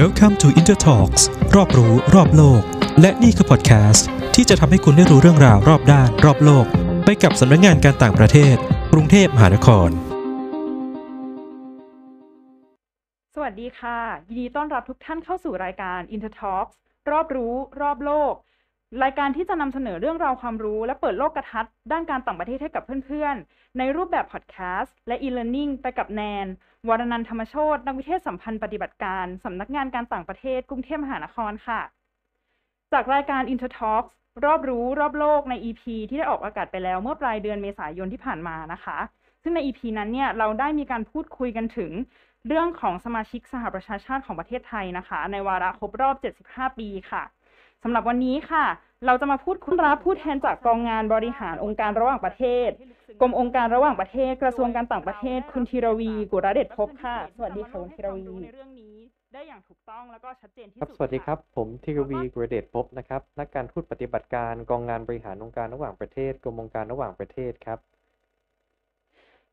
Welcome to Inter Talks รอบรู้รอบโลก และนี่คือพอดแคสต์ที่จะทำให้คุณได้รู้เรื่องราวรอบด้าน รอบโลก ไปกับสำนักงานการต่างประเทศ กรุงเทพมหานคร สวัสดีค่ะ ยินดีต้อนรับทุกท่านเข้าสู่รายการ Inter Talks รอบรู้รอบโลก รายการที่จะนำเสนอเรื่องราวความรู้ และเปิดโลกกระทัดด้านการต่างประเทศให้กับเพื่อนๆ ในรูปแบบพอดแคสต์และ e-learning ไปกับแนน วรนันธรรมโชตนักวิเทศสัมพันธ์ปฏิบัติการ สำนักงานการต่างประเทศกรุงเทพมหานครค่ะ จากรายการ Inter Talks รอบรู้รอบโลกใน EP ที่ได้ออกอากาศไปแล้วเมื่อปลายเดือนเมษายนที่ผ่านมานะคะ ซึ่งใน EP นั้นเนี่ยเราได้มีการพูดคุยกันถึงเรื่องของสมาชิกสหประชาชาติของประเทศไทยนะคะ ในวาระครบรอบ 75 ปีค่ะสำหรับวันนี้ค่ะ เราจะมาพูดคุยรับผู้แทนจากกองงานบริหารองค์การระหว่างประเทศ กรมองค์การระหว่างประเทศกระทรวงการต่างประเทศ คุณธีรวี กุรเดชพบค่ะ สวัสดีค่ะคุณธีรวีในเรื่องนี้ได้อย่างถูกต้องแล้วก็ชัดเจนที่ครับสุดสวัสดีะครับ ผมธีรวีกระเดชพบนะครับนักการทูตปฏิบัติการกองงานบริหารองค์การระหว่างประเทศ กรมองค์การระหว่างประเทศครับ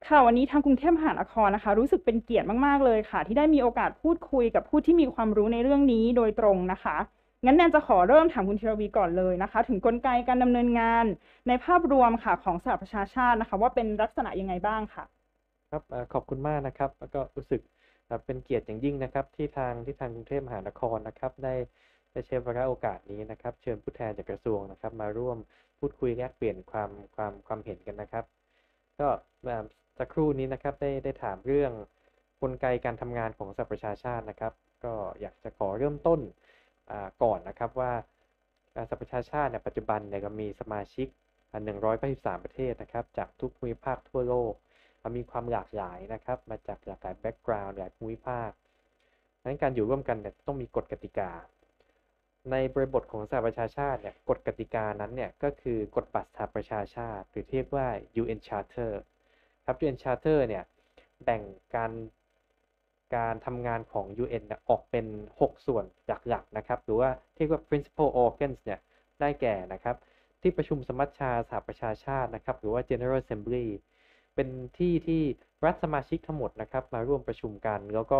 ค่ะวันนี้ทางกรุงเทพมหานครนะคะ รู้สึกเป็นเกียรติมาก ๆ เลยค่ะ ที่ได้มีโอกาสพูดคุยกับผู้ที่มีความรู้ในเรื่องนี้โดยตรงนะคะ งั้นแนนจะขอเริ่มถามคุณธีรวีก่อนเลยนะคะ ถึงกลไกการดำเนินงานในภาพรวมค่ะของสหประชาชาตินะคะ ว่าเป็นลักษณะยังไงบ้างค่ะ ครับขอบคุณมากนะครับ แล้วก็รู้สึกเป็นเกียรติอย่างยิ่งนะครับ ที่ทางที่ทางกรุงเทพมหานครนะครับ ได้ได้ใช้วาระโอกาสนี้นะครับ เชิญผู้แทนจากกระทรวงนะครับ มาร่วมพูดคุยแลกเปลี่ยนความความความเห็นกันนะครับ ก็สักครู่นี้นะครับได้ได้ถามเรื่องกลไกการทำงานของสหประชาชาตินะครับ ก็อยากจะขอเริ่มต้น ก่อนนะครับว่าสหประชาชาติเนี่ยปัจจุบันเนี่ยก็มีสมาชิกอ่า193 ประเทศนะครับ จากทุกภูมิภาคทั่วโลก มีความหลากหลายนะครับ มาจากหลากหลายแบ็กกราวด์หลายภูมิภาคดังนั้นการอยู่ร่วมกันเนี่ยต้องมีกฎกติกา ในบริบทของสหประชาชาติเนี่ยกฎกติกานั้นเนี่ยก็คือกฎบัตรสหประชาชาติ หรือเรียกว่า UN Charter ครับ UN Charter เนี่ยแบ่งการ การทำงานของ UN เนี่ยออกเป็น 6 ส่วนหลักๆนะครับหรือว่าเรียกว่า principal organs เนี่ยได้แก่นะครับ ที่ประชุมสมัชชาสหประชาชาตินะครับ หรือว่า General Assembly เป็นที่ที่รัฐสมาชิกทั้งหมดนะครับ มาร่วมประชุมกัน แล้วก็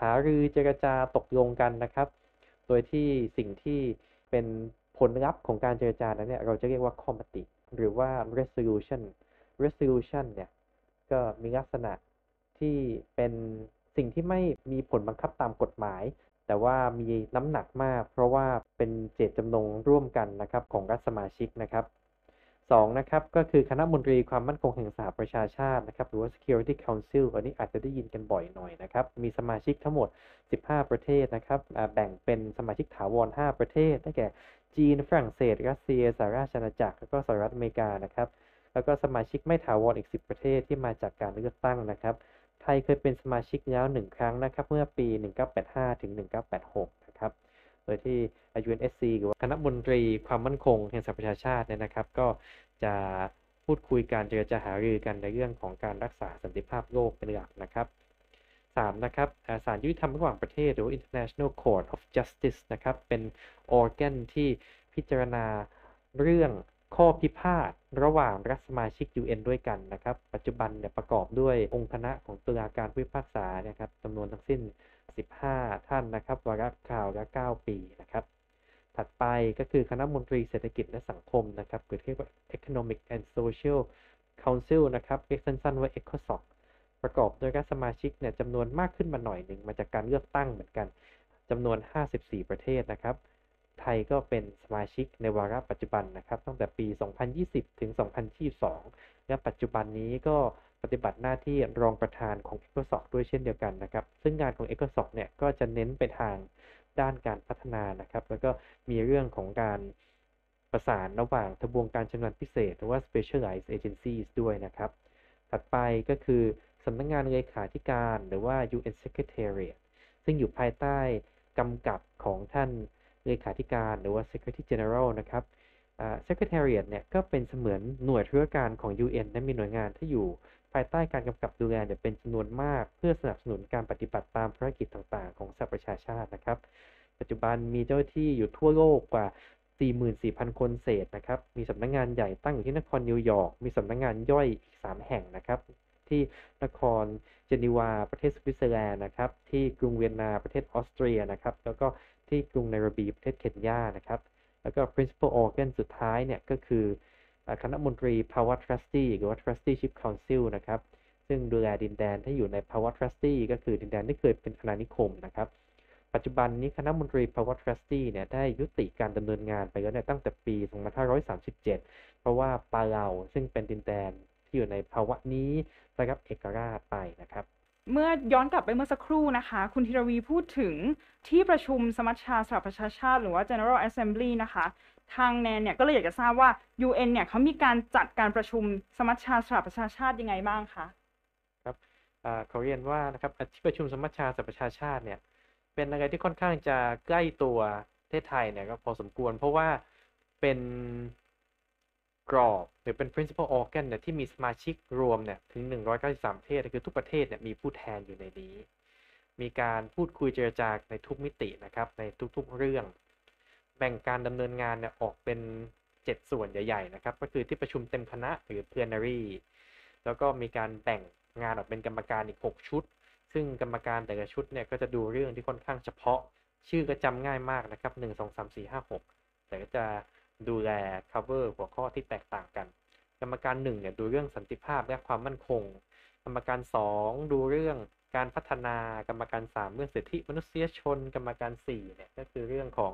หารือเจรจาตกลงกันนะครับ โดยที่สิ่งที่เป็นผลลัพธ์ของการเจรจานั้นเนี่ยเราจะเรียกว่า ข้อมติ หรือว่า resolution resolution เนี่ยก็มีลักษณะที่เป็นสิ่งที่ไม่มีผลบังคับตามกฎหมาย แต่ว่ามีน้ำหนักมาก เพราะว่าเป็นเจตจำนงร่วมกันนะครับของรัฐสมาชิกนะครับ สองนะครับก็คือคณะมนตรีความมั่นคงแห่งสหประชาชาตินะครับหรือว่า Security Council อันนี้อาจจะได้ยินกันบ่อยหน่อยนะครับ มีสมาชิกทั้งหมด 15 ประเทศนะครับแบ่งเป็นสมาชิกถาวร 5 ประเทศ ได้แก่ จีน ฝรั่งเศส รัสเซียสหราชอาณาจักร แล้วก็สหรัฐอเมริกานะครับ แล้วก็สมาชิกไม่ถาวรอีก 10 ประเทศที่มาจากการเลือกตั้งนะครับ ไทยเคยเป็นสมาชิกแล้วหนึ่งครั้งนะครับ เมื่อปี 1985 ถึง 1986 นะครับ โดยที่ UNSC หรือว่าคณะมนตรีความมั่นคงแห่งสหประชาชาติเนี่ยนะครับ ก็จะพูดคุยการเจรจาหารือกันในเรื่องของการรักษาสันติภาพโลกเป็นหลักนะครับสามนะครับศาลยุติธรรมระหว่างประเทศหรือ International Court of Justice นะครับ เป็น organ ที่พิจารณาเรื่องข้อพิพาทระหว่างรัฐสมาชิก UN ด้วยกันนะครับ ปัจจุบันเนี่ยประกอบด้วยองค์คณะของตุลาการผู้พิพากษานี่ยครับจำนวนทั้งสิ้น 15 ท่านนะครับวาระคราวละ 9 ปีนะครับ ถัดไปก็คือคณะมนตรีเศรษฐกิจและสังคมนะครับหรือเรียกว่า Economic and Social Council นะครับเรียกสั้นๆว่า ECOSOC ประกอบด้วยรัฐสมาชิกเนี่ยจำนวนมากขึ้นมาหน่อยหนึ่งมาจากการเลือกตั้งเหมือนกันจำนวน 54 ประเทศนะครับ ไทยก็เป็นสมาชิกในวาระปัจจุบันนะครับ ตั้งแต่ปี 2020 ถึง 2022 และปัจจุบันนี้ก็ ฏิบัติหน้าที่รองประธานของ ECOSOC ด้วยเช่นเดียวกันนะครับ ซึ่งงานของ ECOSOC เนี่ยก็จะเน้นไปทางด้านการพัฒนานะครับ แล้วก็มีเรื่องของการประสานระหว่างทบวงการชำนาญพิเศษ หรือว่า specialized agencies ด้วยนะครับ ถัดไปก็คือสำนักงานเลขาธิการหรือว่า UN Secretariat ซึ่งอยู่ภายใต้กำกับของท่านเลขาธิการหรือว่า Secretary General นะครับ Secretariat เนี่ยก็เป็นเสมือนหน่วยธุรการของ UN และมีหน่วยงานที่อยู่ ภายใต้การกำกับดูแลเนี่ยเป็นจำนวนมาก เพื่อสนับสนุนการปฏิบัติตามภารกิจต่างๆ ของสหประชาชาตินะครับ ปัจจุบันมีเจ้าหน้าที่อยู่ทั่วโลกกว่า 44,000 คนเศษนะครับ มีสำนักงานใหญ่ตั้งอยู่ที่นครนิวยอร์ก มีสำนักงานย่อยอีก 3 แห่งนะครับ ที่นครเจนีวาประเทศสวิตเซอร์แลนด์นะครับ ที่กรุงเวียนนาประเทศออสเตรียนะครับ แล้วก็ที่กรุงไนโรบีประเทศเคนยานะครับ แล้วก็ principal organ สุดท้ายเนี่ยก็คือ คณะมนตรี Power Trustee หรือว่า Trusteeship Council นะครับ ซึ่งดูแลดินแดนที่อยู่ใน Power Trustee ก็คือดินแดนที่เคยเป็นอาณานิคมนะครับ ปัจจุบันนี้คณะมนตรี Power Trustee เนี่ยได้ยุติการดำเนินงานไปแล้วเนี่ยตั้งแต่ปี 2537 เพราะว่าปาเลาซึ่งเป็นดินแดนที่อยู่ในภาวะนี้ได้รับเอกราชไปนะครับเมื่อย้อนกลับไปเมื่อสักครู่นะคะ คุณธีรวีพูดถึงที่ประชุมสมัชชาสหประชาชาติ หรือว่า General Assembly นะคะ ทางแนนเนี่ยก็เลยอยากจะทราบว่า UN เนี่ยเขามีการจัดการประชุมสมัชชาสหประชาชาติยังไงบ้างคะครับเขาเรียนว่านะครับที่ประชุมสมัชชาสหประชาชาติเนี่ยเป็นอะไรที่ค่อนข้างจะใกล้ตัวประเทศไทยเนี่ยก็พอสมควร เพราะว่าเป็นกรอบหรือเป็น principal organ เนี่ยที่มีสมาชิกรวมเนี่ยถึง 193 ประเทศคือทุกประเทศเนี่ยมีผู้แทนอยู่ในนี้ มีการพูดคุยเจรจาในทุกมิตินะครับในทุกๆเรื่อง แบ่งการดำเนินงานเนี่ยออกเป็น 7 ส่วนใหญ่ ๆ นะครับ ก็คือที่ประชุมเต็มคณะหรือ plenary แล้วก็มีการแบ่งงานออกเป็นกรรมการอีก 6 ชุด ซึ่งกรรมการแต่ละชุดเนี่ยก็จะดูเรื่องที่ค่อนข้างเฉพาะ ชื่อก็จำง่ายมากนะครับ 1 2 3 4 5 6 แต่ก็จะดูแล cover หัวข้อที่แตกต่างกัน กรรมการ1เนี่ยดูเรื่องสันติภาพและความมั่นคง กรรมการ 2 ดูเรื่อง การพัฒนากรรมการ 3 เรื่องสิทธิมนุษยชน กรรมการ4เนี่ยก็คือเรื่องของ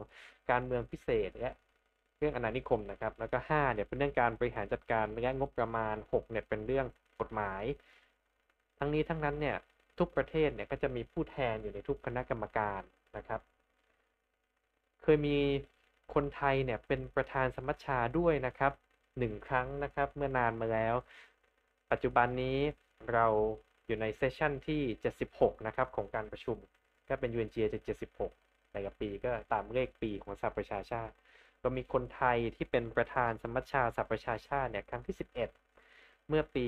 การเมืองพิเศษและเรื่องอนานิคมนะครับ แล้วก็5เนี่ยเป็นเรื่องการบริหารจัดการและงบประมาณ6เนี่ยเป็นเรื่องกฎหมาย ทั้งนี้ทั้งนั้นเนี่ยทุกประเทศเนี่ยก็จะมีผู้แทนอยู่ในทุกคณะกรรมการนะครับ เคยมีคนไทยเนี่ยเป็นประธานสมัชชาด้วยนะครับหนึ่งครั้งนะครับเมื่อนานมาแล้ว ปัจจุบันนี้เรา อยู่ในเซสชันที่ 76 นะครับ ของการประชุม ก็เป็น UNG จะ76แต่ละปีก็ตามเลขปีของสหประชาชาติ ก็มีคนไทยที่เป็นประธานสมัชชาสหประชาชาติเนี่ยครั้งที่ 11 เมื่อปี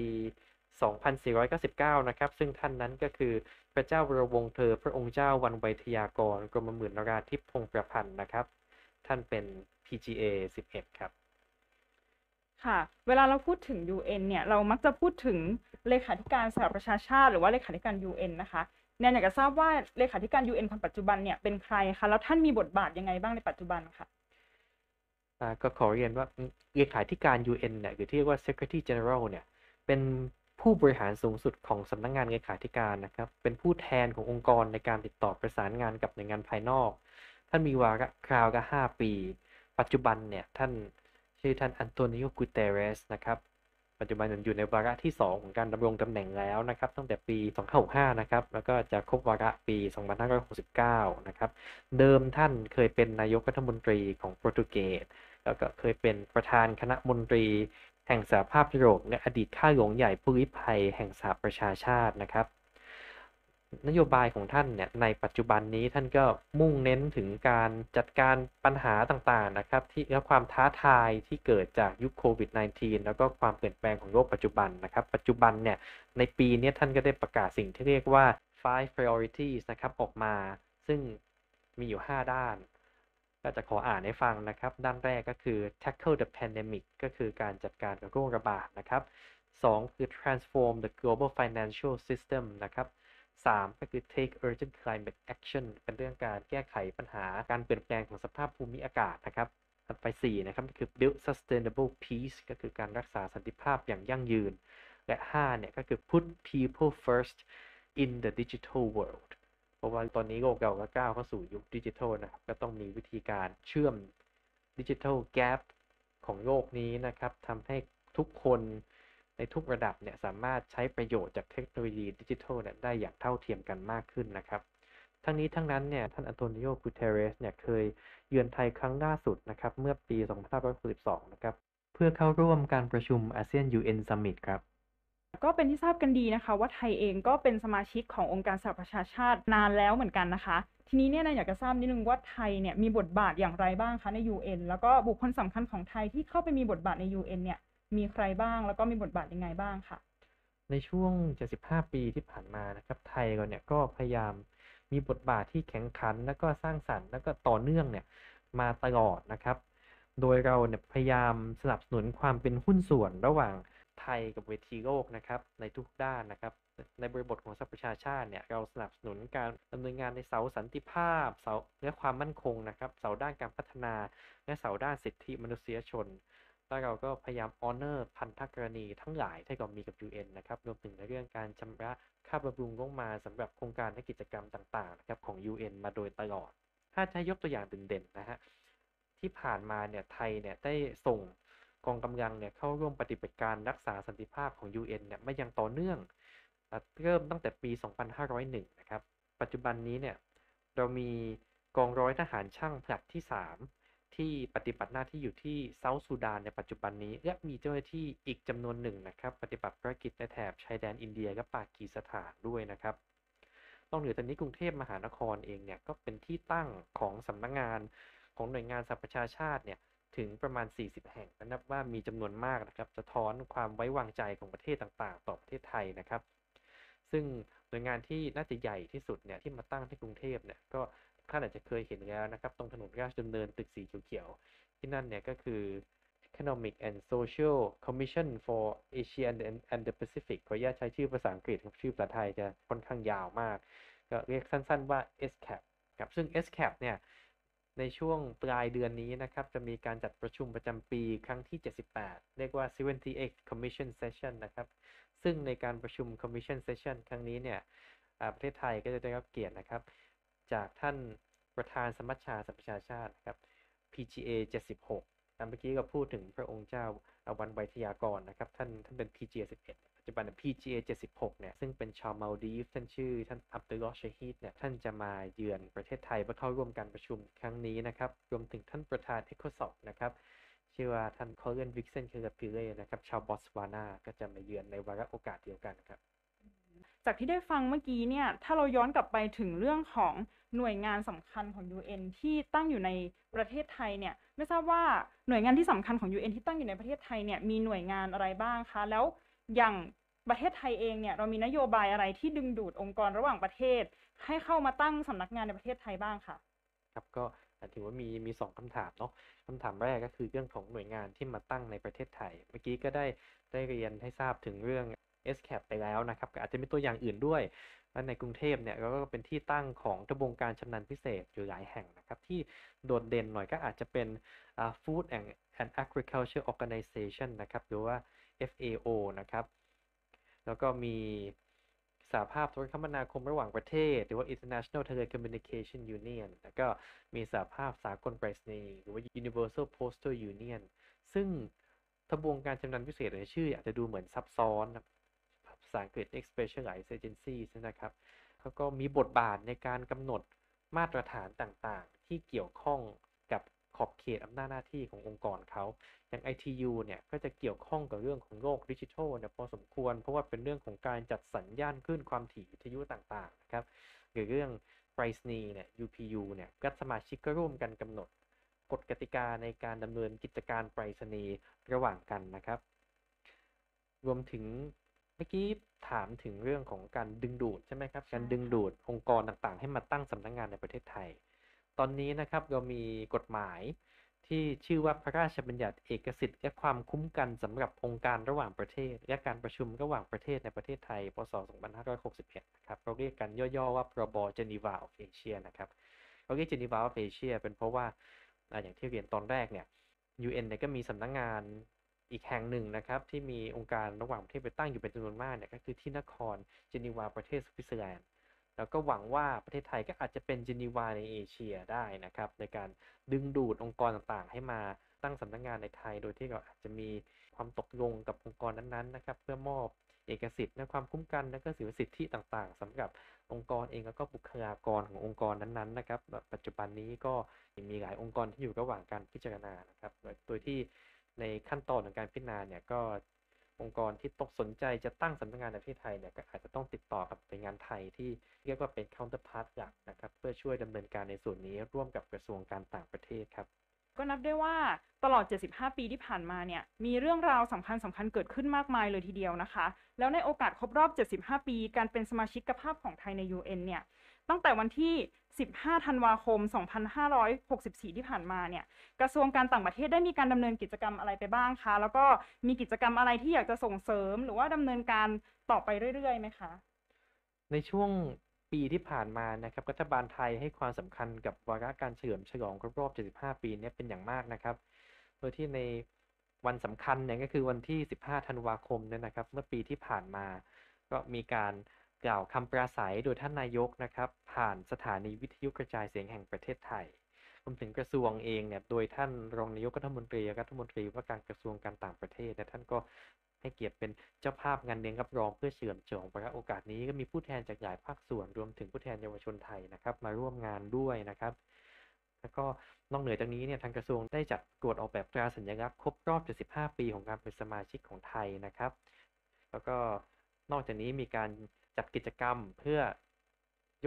2499 นะครับ ซึ่งท่านนั้นก็คือพระเจ้าวรวงเธอพระองค์เจ้าวันไวยทยากรกรมหมื่นนราธิพงประพันธ์นะครับ ท่านเป็น PGA 11 ครับ ค่ะ เวลาเราพูดถึง UN เนี่ย เรามักจะพูดถึง เลขาธิการสหประชาชาติ หรือว่าเลขาธิการ UN นะคะแนนอยากจะทราบว่าเลขาธิการ UN คนปัจจุบันเนี่ยเป็นใครคะแล้วท่านมีบทบาทยังไงบ้างในปัจจุบันคะก็ขอเรียนว่าเลขาธิการ UN เนี่ยหรือที่เรียกว่า Secretary General เนี่ยเป็นผู้บริหารสูงสุดของสำนักงงานเลขาธิการนะครับ เป็นผู้แทนขององค์กรในการติดต่อประสานงานกับหน่วยงานภายนอก ท่านมีวาระคราวละ5ปี ปัจจุบันเนี่ยท่านชื่อท่านอันโตนิโอกูเตเรสนะครับ ปัจจุบันอยู่ในวาระที่ 2 ของการดำรงตำแหน่งแล้วนะครับ ตั้งแต่ปี 2565 นะครับ แล้วก็จะครบวาระปี 2569 นะครับ เดิมท่านเคยเป็นนายกรัฐมนตรีของโปรตุเกส แล้วก็เคยเป็นประธานคณะมนตรี แห่งสหภาพยุโรปและอดีตข้าหลวงใหญ่ผู้ลี้ภัยแห่งสหประชาชาตินะครับ นโยบายของท่านเนี่ยในปัจจุบันนี้ท่านก็มุ่งเน้นถึงการจัดการปัญหาต่างๆนะครับ ที่และความท้าทายที่เกิดจากยุคโควิด -19 แล้วก็ความเปลี่ยนแปลงของโลกปัจจุบันนะครับ ปัจจุบันเนี่ยในปีนี้ท่านก็ได้ประกาศสิ่งที่เรียกว่า five priorities นะครับออกมา ซึ่งมีอยู่ 5 ด้าน ก็จะขออ่านให้ฟังนะครับ ด้านแรกก็คือ tackle the pandemic ก็คือการจัดการกับโรคระบาดนะครับ 2 คือ transform the global financial system นะครับ 3ก็คือ take urgent climate action เป็นเรื่องการแก้ไขปัญหาการเปลี่ยนแปลงของสภาพภูมิอากาศนะครับถัดไป 4 นะครับคือ build sustainable peace ก็คือการรักษาสันติภาพอย่างยั่งยืน และ 5 เนี่ยก็คือ put people first in the digital world เพราะว่าตอนนี้โลกเราก็ก้าวเข้าสู่ยุคดิจิทัลนะครับ ก็ต้องมีวิธีการเชื่อมดิจิทัลแก p ของโลกนี้นะครับทำให้ทุกคน ในทุกระดับเนี่ยสามารถใช้ประโยชน์จากเทคโนโลยีดิจิทัลเนี่ยได้อย่างเท่าเทียมกันมากขึ้นนะครับ ทั้งนี้ทั้งนั้นเนี่ยท่านอันโตนิโอกูเทเรสเนี่ยเคยเยือนไทยครั้งล่าสุดนะครับเมื่อปี 2562 นะครับเพื่อเข้าร่วมการประชุมอาเซียน UN Summit ครับก็เป็นที่ทราบกันดีนะคะ ว่าไทยเองก็เป็นสมาชิกขององค์การสหประชาชาตินานแล้วเหมือนกันนะคะ ทีนี้เนี่ยนะอยากจะทราบนิดนึงว่าไทยเนี่ยมีบทบาทอย่างไรบ้างคะใน UN แล้วก็บุคคลสำคัญของไทยที่เข้าไปมีบทบาทใน UN เนี่ย มีใครบ้าง แล้วก็มีบทบาทยังไงบ้างค่ะ ในช่วง 75 ปีที่ผ่านมานะครับ ไทยเราเนี่ยก็พยายามมีบทบาทที่แข็งขัน แล้วก็สร้างสรรค์แล้วก็ต่อเนื่องเนี่ยมาตลอดนะครับ โดยเราเนี่ยพยายามสนับสนุนความเป็นหุ้นส่วนระหว่างไทยกับเวทีโลกนะครับในทุกด้านนะครับ ในบริบทของสหประชาชาติเนี่ยเราสนับสนุนการดำเนินงานในเสาสันติภาพเสาและความมั่นคงนะครับ เสาด้านการพัฒนา และเสาด้านสิทธิมนุษยชน แล้วเราก็พยายามออเนอร์พันธกรณีทั้งหลายที่เรามีกับ UN นะครับ รวมถึงในเรื่องการชำระค่าบำรุงงบมาสำหรับโครงการและกิจกรรมต่างๆนะครับของ UN มาโดยตลอด ถ้าจะยกตัวอย่างเด่นๆนะฮะที่ผ่านมาเนี่ยไทยเนี่ยได้ส่งกองกำลังเนี่ยเข้าร่วมปฏิบัติการรักษาสันติภาพของ UN เนี่ยมายังต่อเนื่อง เริ่มตั้งแต่ปี 2501 นะครับ ปัจจุบันนี้เนี่ยเรามีกองร้อยทหารช่างผลัดที่ 3 ที่ปฏิบัติหน้าที่อยู่ที่เซาท์ซูดานในปัจจุบันนี้และมีเจ้าหน้าที่อีกจำนวนหนึ่งนะครับ ปฏิบัติภารกิจในแถบชายแดนอินเดียและปากีสถานด้วยนะครับนอกเหนือจากนี้กรุงเทพมหานครเองเนี่ยก็เป็นที่ตั้งของสำนักงงานของหน่วยงานสหประชาชาติเนี่ยถึงประมาณ 40 แห่งนับว่ามีจำนวนมากนะครับสะท้อนความไว้วางใจของประเทศต่างๆ ต่อประเทศไทยนะครับ ซึ่งหน่วยงานที่น่าจะใหญ่ที่สุดเนี่ยที่มาตั้งที่กรุงเทพเนี่ยก็ ท่านอาจจะเคยเห็นแล้วนะครับ ตรงถนนราชดำเนินตึกสีเขียวๆ ที่นั่นเนี่ยก็คือ Economic and Social Commission for Asia and, and the Pacific ขออนุญาตใช้ชื่อภาษาอังกฤษครับชื่อภาษาไทยจะค่อนข้างยาวมาก ก็เรียกสั้นๆว่า SCAP ครับซึ่ง SCAP เนี่ยในช่วงปลายเดือนนี้นะครับ จะมีการจัดประชุมประจำปีครั้งที่ 78 เรียกว่า78 Commission Session นะครับ ซึ่งในการประชุม Commission Session ครั้งนี้เนี่ยประเทศไทยก็จะได้รับเกียรตินะครับ จากท่านประธานสมัชชาสหปชาชาตินะครับ PGA 76เมื่อกี้ก็พูดถึงพระองค์เจ้าอวันไวยทยากรนะครับ ท่านท่านเป็น PGA 11ปัจจุบัน PGA 76เนี่ยซึ่งเป็นชาวมาลดีฟท่านชื่อ ท่านอับดุลลอชฮีดเนี่ยท่านจะมาเยือนประเทศไทยเพื่อเข้าร่วมการประชุมครั้งนี้นะครับ รวมถึงท่านประธานเทคโคสอบนะครับชื่อว่าท่านคอเลนวิกเซนเคอร์พิเล่นะครับ ชาวบอสวานาก็จะมาเยือนในวาระโอกาสเดียวกันครับ จากที่ได้ฟังเมื่อกี้เนี่ยถ้าเราย้อนกลับไปถึงเรื่องของหน่วยงานสำคัญของ UN ที่ตั้งอยู่ในประเทศไทยเนี่ยไม่ทราบว่าหน่วยงานที่สำคัญของ UN ที่ตั้งอยู่ในประเทศไทยเนี่ยมีหน่วยงานอะไรบ้างคะแล้วอย่างประเทศไทยเองเนี่ยเรามีนโยบายอะไรที่ดึงดูดองค์กรระหว่างประเทศ ให้เข้ามาตั้งสำนักงานในประเทศไทยบ้างคะครับก็ถือว่ามีมีสองคำถามเนาะคำถามแรกก็คือเรื่องของหน่วยงานที่มาตั้งในประเทศไทย เมื่อกี้ก็ได้ได้เรียนให้ทราบถึงเรื่อง SCAP ไปแล้วนะครับอาจจะมีตัวอย่างอื่นด้วยและในกรุงเทพเนี่ยก็เป็นที่ตั้งของกระบวนการชำนาญพิเศษอยู่หลายแห่งนะครับ ที่โดดเด่นหน่อยก็อาจจะเป็น Food and, and Agriculture Organization นะครับ หรือว่า FAO นะครับ แล้วก็มีสหภาพโทรคมนาคมระหว่างประเทศ หรือว่า International Telecommunication Union แล้วก็มีสหภาพสากลไปรษณีย์หรือว่า Universal Postal Union ซึ่งทบวงการชำนาญพิเศษในชื่ออาจจะดูเหมือนซับซ้อนภา ษาอังกฤษ Specialized Agencies นะครับเขาก็มีบทบาทในการกำหนดมาตรฐานต่างๆ ที่เกี่ยวข้องกับขอบเขตอำนาจหน้าที่ขององค์กรเขาอย่าง ITU เนี่ยก็จะเกี่ยวข้องกับเรื่องของโลกดิจิทัลเนี่ยพอสมควร เพราะว่าเป็นเรื่องของการจัดสัญญาณคลื่นความถี่วิทยุต่างๆนะครับหรือเรื่องไปรษณีย์เนี่ย UPU เนี่ยก็สมาชิกก็ร่วมกันกำหนดกฎกติกาในการดำเนินกิจการไปรษณีย์ระหว่างกันนะครับ รวมถึง เมื่อกี้ถามถึงเรื่องของการดึงดูดใช่ไหมครับ การดึงดูดองค์กรต่างๆ ให้มาตั้งสำนักงานในประเทศไทย ตอนนี้นะครับเรามีกฎหมายที่ชื่อว่าพระราชบัญญัติเอกสิทธิ์และความคุ้มกันสำหรับองค์การระหว่างประเทศ และการประชุมระหว่างประเทศในประเทศไทย พศ 2561 นะครับเราเรียกกันย่อๆว่าพรบ Geneva of Asia นะครับเราเรียก Geneva of Asia เป็นเพราะว่าอย่างที่เรียนตอนแรกเนี่ย UN เนี่ยก็มีสำนักงงาน อีกแห่งหนึ่งนะครับที่มีองค์การระหว่างประเทศไปตั้งอยู่เป็นจำนวนมากเนี่ยก็คือที่นครเจนีวาประเทศสวิตเซอร์แลนด์แล้วก็หวังว่าประเทศไทยก็อาจจะเป็นเจนีวาในเอเชียได้นะครับในการดึงดูดองค์กรต่างๆ ให้มาตั้งสำนักงงานในไทย โดยที่เราอาจจะมีความตกลงกับองค์กรนั้นๆนะครับเพื่อมอบเอกสิทธิ์และความคุ้มกันและก็สิทธิต่างๆสำหรับองค์กรเองแล้วก็บุคลากรขององค์กรนั้นๆนะครับปัจจุบันนี้ก็มีหลายองค์กรที่อยู่ระหว่างการพิจารณานะครับ โดยที่ ในขั้นตอนของการพิจารณาเนี่ยก็องค์กรที่ตกสนใจจะตั้งสำนักงานในประเทศไทยเนี่ยก็อาจจะต้องติดต่อกับหน่วยงานไทยที่เรียกว่าเป็น counterpart หลักนะครับ เพื่อช่วยดำเนินการในส่วนนี้ร่วมกับกระทรวงการต่างประเทศครับ ก็นับได้ว่าตลอด 75 ปีที่ผ่านมาเนี่ยมีเรื่องราวสำคัญสำคัญเกิดขึ้นมากมายเลยทีเดียวนะคะ แล้วในโอกาสครบรอบ 75 ปี การเป็นสมาชิกภาพของไทยใน UN เนี่ยตั้งแต่วันที่ 15 ธันวาคม 2564 ที่ผ่านมาเนี่ยกระทรวงการต่างประเทศได้มีการดำเนินกิจกรรมอะไรไปบ้างคะ แล้วก็มีกิจกรรมอะไรที่อยากจะส่งเสริม หรือว่าดำเนินการต่อไปเรื่อยๆไหมคะ ในช่วงปีที่ผ่านมานะครับรัฐบาลไทยให้ความสำคัญกับวาระการเฉลิมฉลองครบรอบ 75 ปีนี้เป็นอย่างมากนะครับ โดยที่ในวันสำคัญเนี่ยก็คือวันที่ 15 ธันวาคมเนี่ยนะครับ เมื่อปีที่ผ่านมาก็มีการ กล่าวคำปราศัยโดยท่านนายกนะครับ ผ่านสถานีวิทยุกระจายเสียงแห่งประเทศไทยรวมถึงกระทรวงเองเนี่ยโดยท่านรองนายกรัฐมนตรีรัฐมนตรีว่าการกระทรวงการต่างประเทศเนี่ยท่านก็ให้เกียรติเป็นเจ้าภาพงานเลี้ยงรับรองเพื่อเฉลิมฉลองวาระโอกาสนี้ก็มีผู้แทนจากหลายภาคส่วนรวมถึงผู้แทนเยาวชนไทยนะครับ มาร่วมงานด้วยนะครับ แล้วก็นอกเหนือจากนี้เนี่ยทางกระทรวงได้จัดกวดออกแบบตราสัญลักษณ์ครบรอบ 75 ปีของการเป็นสมาชิกของไทยนะครับ แล้วก็นอกจากนี้มีการ จัดกิจกรรมเพื่อ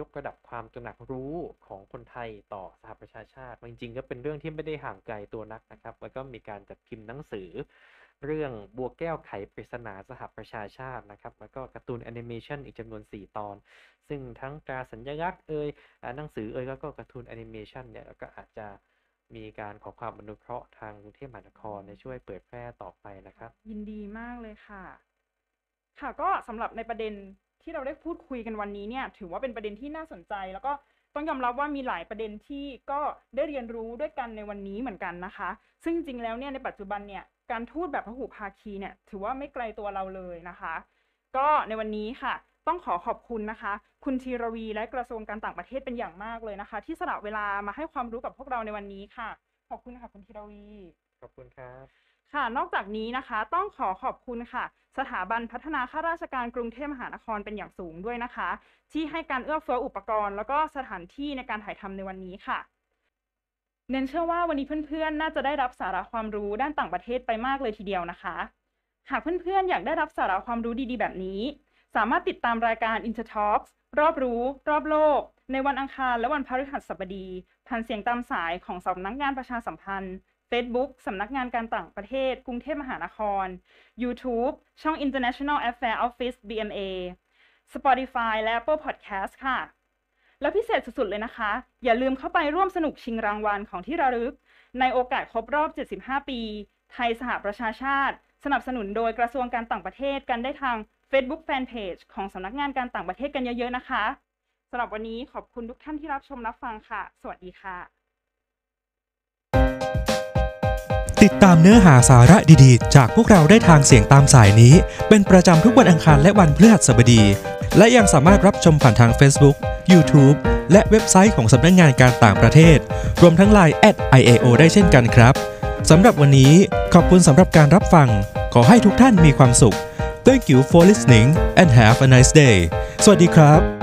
ยกระดับความตระหนักรู้ของคนไทยต่อสหประชาชาติ จริงๆ ก็เป็นเรื่องที่ไม่ได้ห่างไกลตัวนักนะครับ แล้วก็มีการจัดพิมพ์หนังสือ เรื่องบัวแก้วไขปริศนาสหประชาชาตินะครับ แล้วก็การ์ตูนแอนิเมชันอีกจำนวน 4 ตอน ซึ่งทั้งตราสัญลักษณ์เอ่ยหนังสือเอ่ยแล้วก็การ์ตูนแอนิเมชันเนี่ยก็อาจจะมีการขอความอนุเคราะห์ทางกรุงเทพมหานครในช่วยเผยแพร่ต่อไปนะครับ ยินดีมากเลยค่ะ ค่ะก็สำหรับในประเด็น ที่เราได้พูดคุยกันวันนี้เนี่ยถือว่าเป็นประเด็นที่น่าสนใจ แล้วก็ต้องยอมรับว่ามีหลายประเด็นที่ก็ได้เรียนรู้ด้วยกันในวันนี้เหมือนกันนะคะ ซึ่งจริงแล้วเนี่ยในปัจจุบันเนี่ยการทูตแบบพหุภาคีเนี่ยถือว่าไม่ไกลตัวเราเลยนะคะ ก็ในวันนี้ค่ะ ต้องขอขอบคุณนะคะ คุณธีรวีและกระทรวงการต่างประเทศเป็นอย่างมากเลยนะคะ ที่สละเวลามาให้ความรู้กับพวกเราในวันนี้ค่ะ ขอบคุณค่ะคุณธีรวี ขอบคุณครับ ค่ะ นอกจากนี้นะคะ ต้องขอขอบคุณค่ะ สถาบันพัฒนาข้าราชการกรุงเทพมหานครเป็นอย่างสูงด้วยนะคะ ที่ให้การเอื้อเฟื้ออุปกรณ์ แล้วก็สถานที่ในการถ่ายทำในวันนี้ค่ะ เน้นเชื่อว่าวันนี้เพื่อนๆ น่าจะได้รับสาระความรู้ด้านต่างประเทศไปมากเลยทีเดียวนะคะ หากเพื่อนๆ อยากได้รับสาระความรู้ดีๆ แบบนี้ สามารถติดตามรายการ Intertalks รอบรู้ รอบโลก ในวันอังคารและวันพฤหัสบดีผ่านเสียงตามสายของสำนักงานประชาสัมพันธ์ Facebook สำนักงานการต่างประเทศ กรุงเทพมหานคร YouTube ช่อง International Affairs Office BMA Spotify และ Apple Podcast ค่ะ แล้วพิเศษสุด ๆ เลยนะคะ อย่าลืมเข้าไปร่วมสนุกชิงรางวัลของที่ระลึก ในโอกาสครบรอบ 75 ปี ไทยสหประชาชาติ สนับสนุนโดยกระทรวงการต่างประเทศกันได้ทาง Facebook Fanpage ของสำนักงานการต่างประเทศกันเยอะ ๆ นะคะสำหรับวันนี้ขอบคุณทุกท่านที่รับชมรับฟังค่ะ สวัสดีค่ะ ติดตามเนื้อหาสาระดีๆ จากพวกเราได้ทางเสียงตามสายนี้ เป็นประจำทุกวันอังคารและวันพฤหัสบดี และยังสามารถรับชมผ่านทาง Facebook, YouTube และเว็บไซต์ของสำนักงานการต่างประเทศ รวมทั้ง Line IAO ได้เช่นกันครับสำหรับวันนี้ขอบคุณสำหรับการรับฟัง ขอให้ทุกท่านมีความสุข Thank you for listening and have a nice day สวัสดีครับ